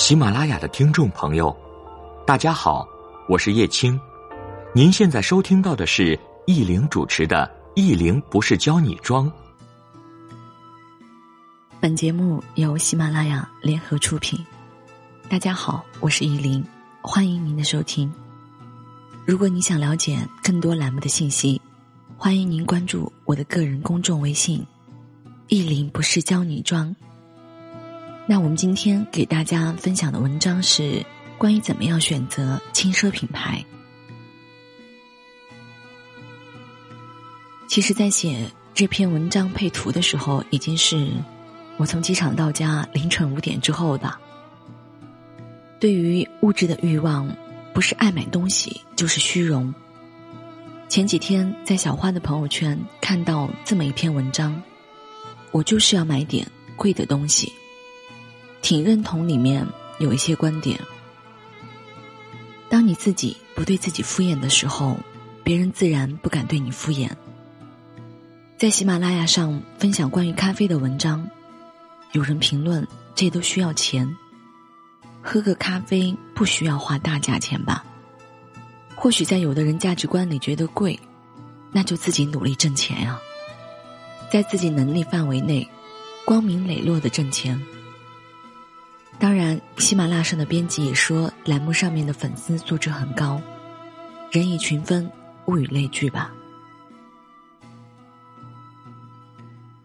喜马拉雅的听众朋友，大家好，我是叶青。您现在收听到的是易玲主持的《易玲不是教你装》。本节目由喜马拉雅联合出品。大家好，我是易玲，欢迎您的收听。如果你想了解更多栏目的信息，欢迎您关注我的个人公众微信“易玲不是教你装”。那我们今天给大家分享的文章是关于怎么样选择轻奢品牌。其实，在写这篇文章配图的时候，已经是我从机场到家凌晨五点之后的。对于物质的欲望，不是爱买东西，就是虚荣。前几天在小花的朋友圈看到这么一篇文章，我就是要买点贵的东西。挺认同里面有一些观点。当你自己不对自己敷衍的时候，别人自然不敢对你敷衍。在喜马拉雅上分享关于咖啡的文章，有人评论这都需要钱，喝个咖啡不需要花大价钱吧？或许在有的人价值观里觉得贵，那就自己努力挣钱呀，在自己能力范围内，光明磊落的挣钱。当然，喜马拉雅上的编辑也说，栏目上面的粉丝素质很高，人以群分，物以类聚吧。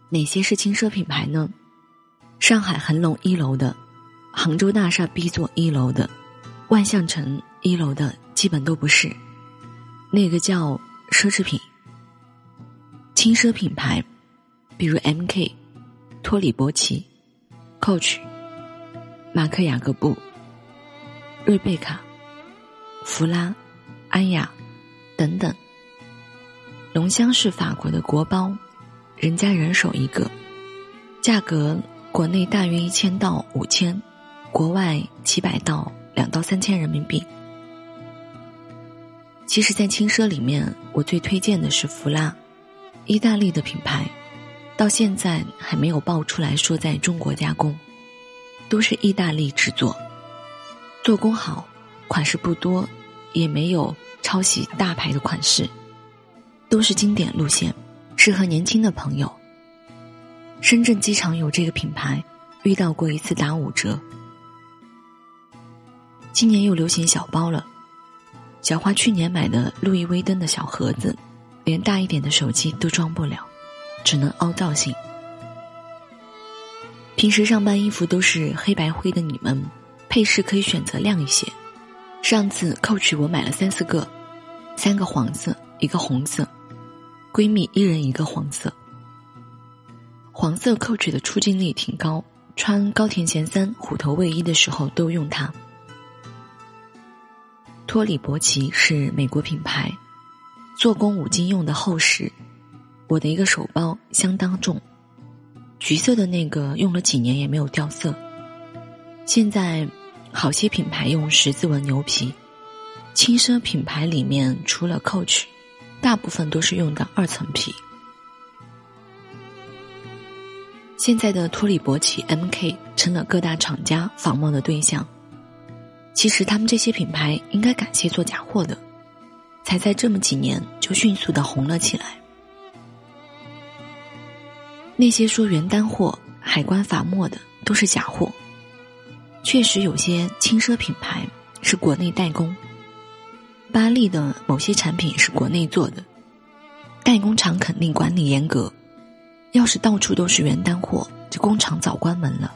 哪些是轻奢品牌呢？上海恒隆一楼的，杭州大厦 B 座一楼的，万象城一楼的，基本都不是。那个叫奢侈品、轻奢品牌，比如 MK、托里伯奇、Coach。马克雅各布、瑞贝卡、弗拉、安雅等等。龙香是法国的国包，人家人手一个，价格国内大约一千到五千，国外几百到两到三千人民币。其实，在轻奢里面，我最推荐的是弗拉，意大利的品牌，到现在还没有爆出来说在中国加工。都是意大利制作，做工好，款式不多，也没有抄袭大牌的款式，都是经典路线，适合年轻的朋友。深圳机场有这个品牌，遇到过一次打五折。今年又流行小包了，小花去年买的路易威登的小盒子，连大一点的手机都装不了，只能凹造型。平时上班衣服都是黑白灰的，你们配饰可以选择亮一些。上次 Coach 我买了三四个，三个黄色，一个红色，闺蜜一人一个黄色。黄色 Coach 的出镜率挺高，穿高田贤三虎头卫衣的时候都用它。托里伯奇是美国品牌，做工五金用的厚实，我的一个手包相当重。橘色的那个用了几年也没有掉色。现在，好些品牌用十字纹牛皮，轻奢品牌里面除了 Coach，大部分都是用的二层皮。现在的托里伯奇 MK 成了各大厂家仿冒的对象。其实他们这些品牌应该感谢做假货的，才在这么几年就迅速的红了起来。那些说原单货、海关罚没的都是假货。确实有些轻奢品牌是国内代工，巴利的某些产品是国内做的，代工厂肯定管理严格。要是到处都是原单货，这工厂早关门了。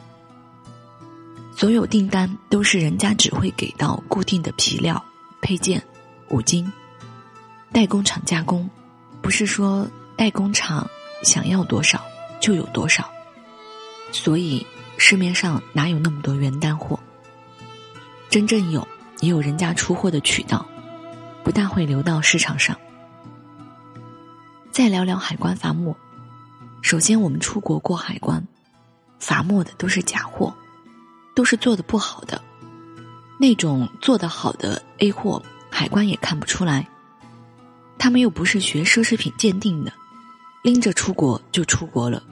所有订单都是人家只会给到固定的皮料、配件、五金，代工厂加工，不是说代工厂想要多少。就有多少，所以市面上哪有那么多原单货？真正有，也有人家出货的渠道，不大会流到市场上。再聊聊海关罚没，首先我们出国过海关，罚没的都是假货，都是做的不好的，那种做的好的 A 货，海关也看不出来。他们又不是学奢侈品鉴定的，拎着出国就出国了。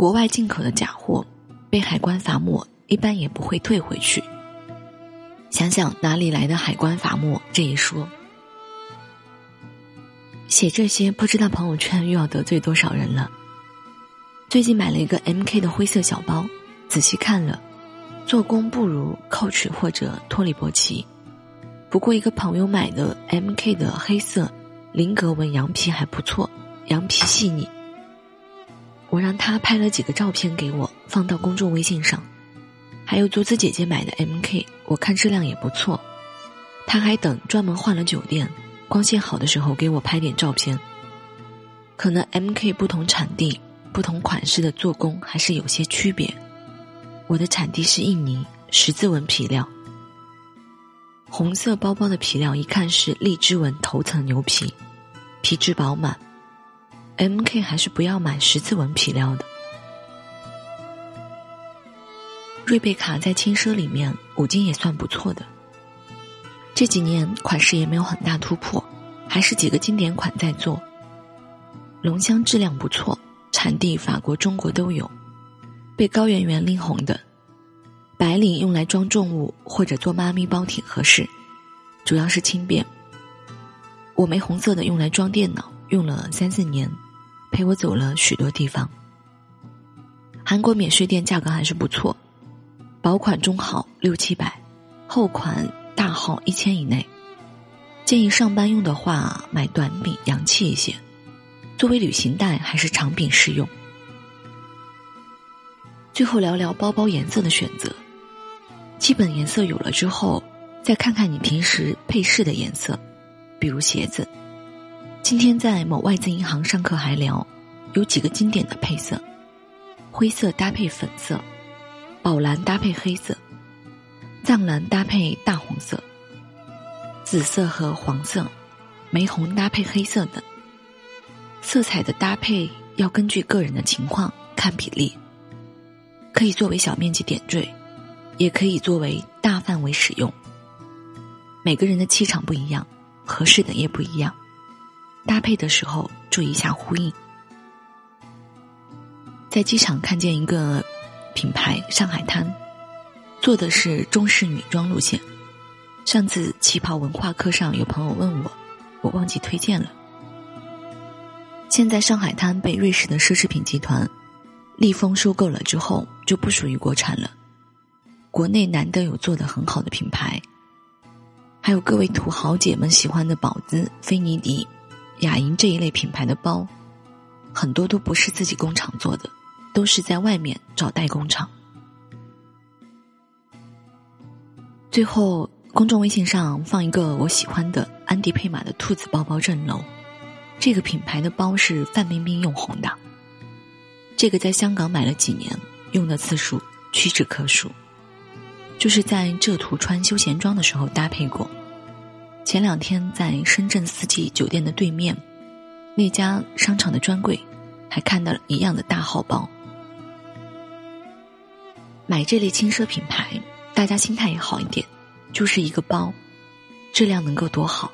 国外进口的假货被海关罚没，一般也不会退回去。想想哪里来的海关罚没这一说。写这些不知道朋友圈又要得罪多少人了。最近买了一个 MK 的灰色小包，仔细看了，做工不如 Coach 或者托里伯奇，不过一个朋友买的 MK 的黑色菱格纹羊皮还不错，羊皮细腻。我让他拍了几个照片给我，放到公众微信上。还有竹子姐姐买的 MK，我看质量也不错。他还等专门换了酒店。光线好的时候给我拍点照片。可能 M K 不同产地、不同款式的做工还是有些区别。我的产地是印尼，十字纹皮料。红色包包的皮料一看是荔枝纹头层牛皮，皮质饱满。M K 还是不要买十字纹皮料的。瑞贝卡在轻奢里面五金也算不错的。这几年款式也没有很大突破，还是几个经典款在做。龙香质量不错，产地法国、中国都有。被高圆圆拎红的，白领用来装重物或者做妈咪包挺合适，主要是轻便。我没红色的用来装电脑，用了三四年，陪我走了许多地方。韩国免税店价格还是不错，薄款中号六七百，厚款。大号一千以内，建议上班用的话买短柄洋气一些，作为旅行袋还是长柄适用。最后聊聊包包颜色的选择，基本颜色有了之后，再看看你平时配饰的颜色，比如鞋子。今天在某外资银行上课还聊，有几个经典的配色：灰色搭配粉色，宝蓝搭配黑色。藏蓝搭配大红色，紫色和黄色，玫红搭配黑色等。色彩的搭配要根据个人的情况看比例，可以作为小面积点缀，也可以作为大范围使用。每个人的气场不一样，合适的也不一样，搭配的时候注意一下呼应。在机场看见一个品牌上海滩。做的是中式女装路线。上次旗袍文化课上有朋友问我，我忘记推荐了。现在上海滩被瑞士的奢侈品集团利丰收购了之后，就不属于国产了。国内难得有做的很好的品牌，还有各位土豪姐们喜欢的宝姿、菲尼迪、雅莹这一类品牌的包，很多都不是自己工厂做的，都是在外面找代工厂。最后，公众微信上放一个我喜欢的安迪佩玛的兔子包包镇楼，这个品牌的包是范冰冰用红的。这个在香港买了几年，用的次数屈指可数，就是在浙图穿休闲装的时候搭配过。前两天在深圳四季酒店的对面那家商场的专柜，还看到了一样的大号包。买这类轻奢品牌。大家心态也好一点，就是一个包，质量能够多好？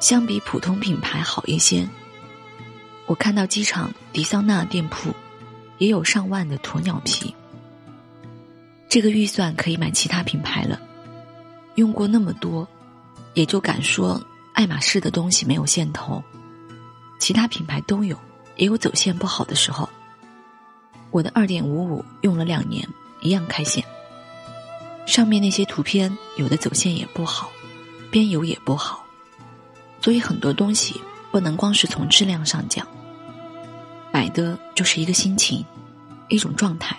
相比普通品牌好一些。我看到机场迪桑娜店铺也有上万的鸵鸟皮，这个预算可以买其他品牌了。用过那么多，也就敢说爱马仕的东西没有线头，其他品牌都有，也有走线不好的时候。我的二点五五用了两年，一样开线。上面那些图片，有的走线也不好，边油也不好，所以很多东西不能光是从质量上讲，买的就是一个心情，一种状态，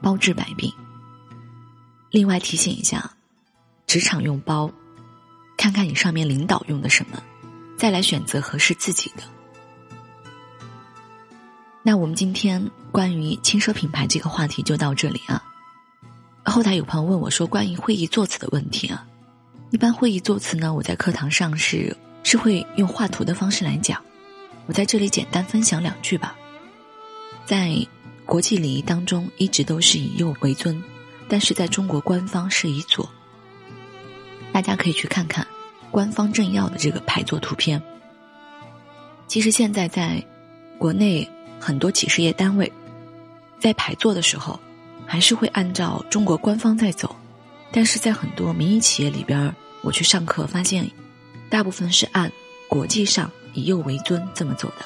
包治百病。另外提醒一下，职场用包，看看你上面领导用的什么，再来选择合适自己的。那我们今天关于轻奢品牌这个话题就到这里啊。后台有朋友问我说：“关于会议作词的问题啊，一般会议作词呢，我在课堂上是是会用画图的方式来讲。我在这里简单分享两句吧。在国际礼仪当中，一直都是以右为尊，但是在中国官方是以左。大家可以去看看官方政要的这个排座图片。其实现在在国内很多企事业单位，在排座的时候。”还是会按照中国官方在走，但是在很多民营企业里边，我去上课发现，大部分是按国际上以右为尊这么走的。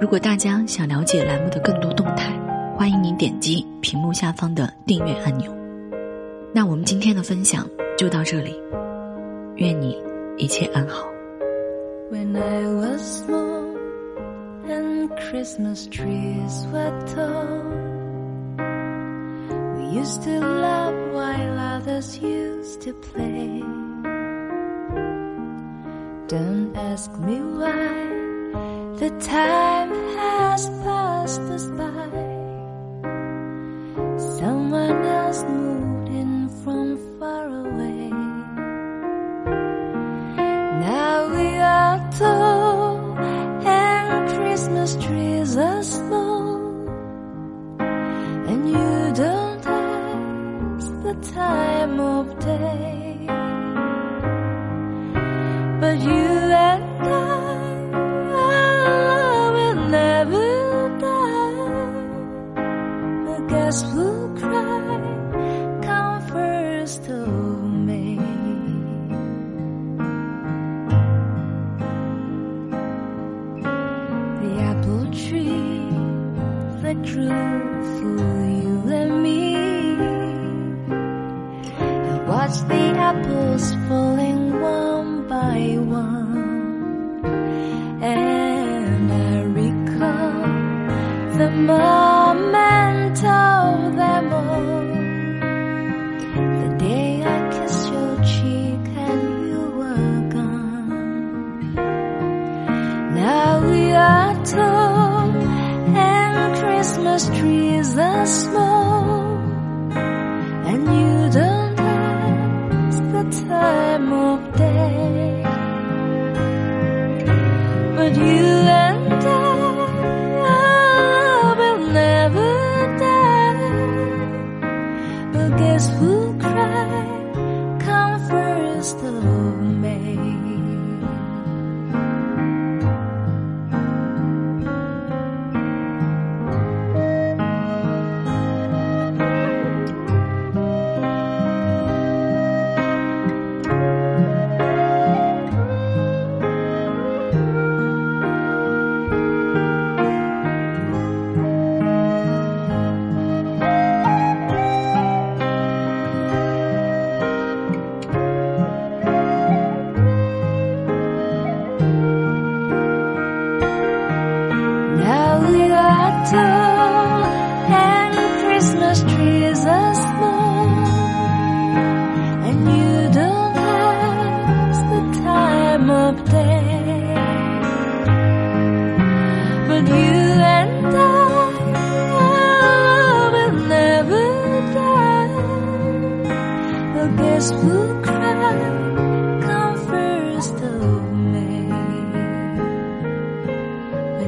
如果大家想了解栏目的更多动态，欢迎您点击屏幕下方的订阅按钮。那我们今天的分享就到这里，愿你一切安好。When I was small and Christmas trees were tall, we used to laugh while others used to play. Don't ask me why the time has passed us by. Someone else moved Time of day, but you and I will never die. I guess we'll cry. Come first of May. The apple tree that grew for of them all. The day I kissed your cheek and you were gone. Now we are tall and Christmas trees are small, and you don't ask the time of day, but you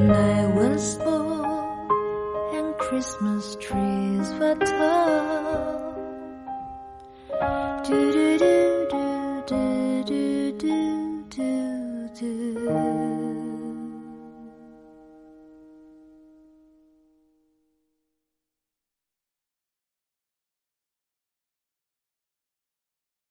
When I was born and Christmas trees were tall.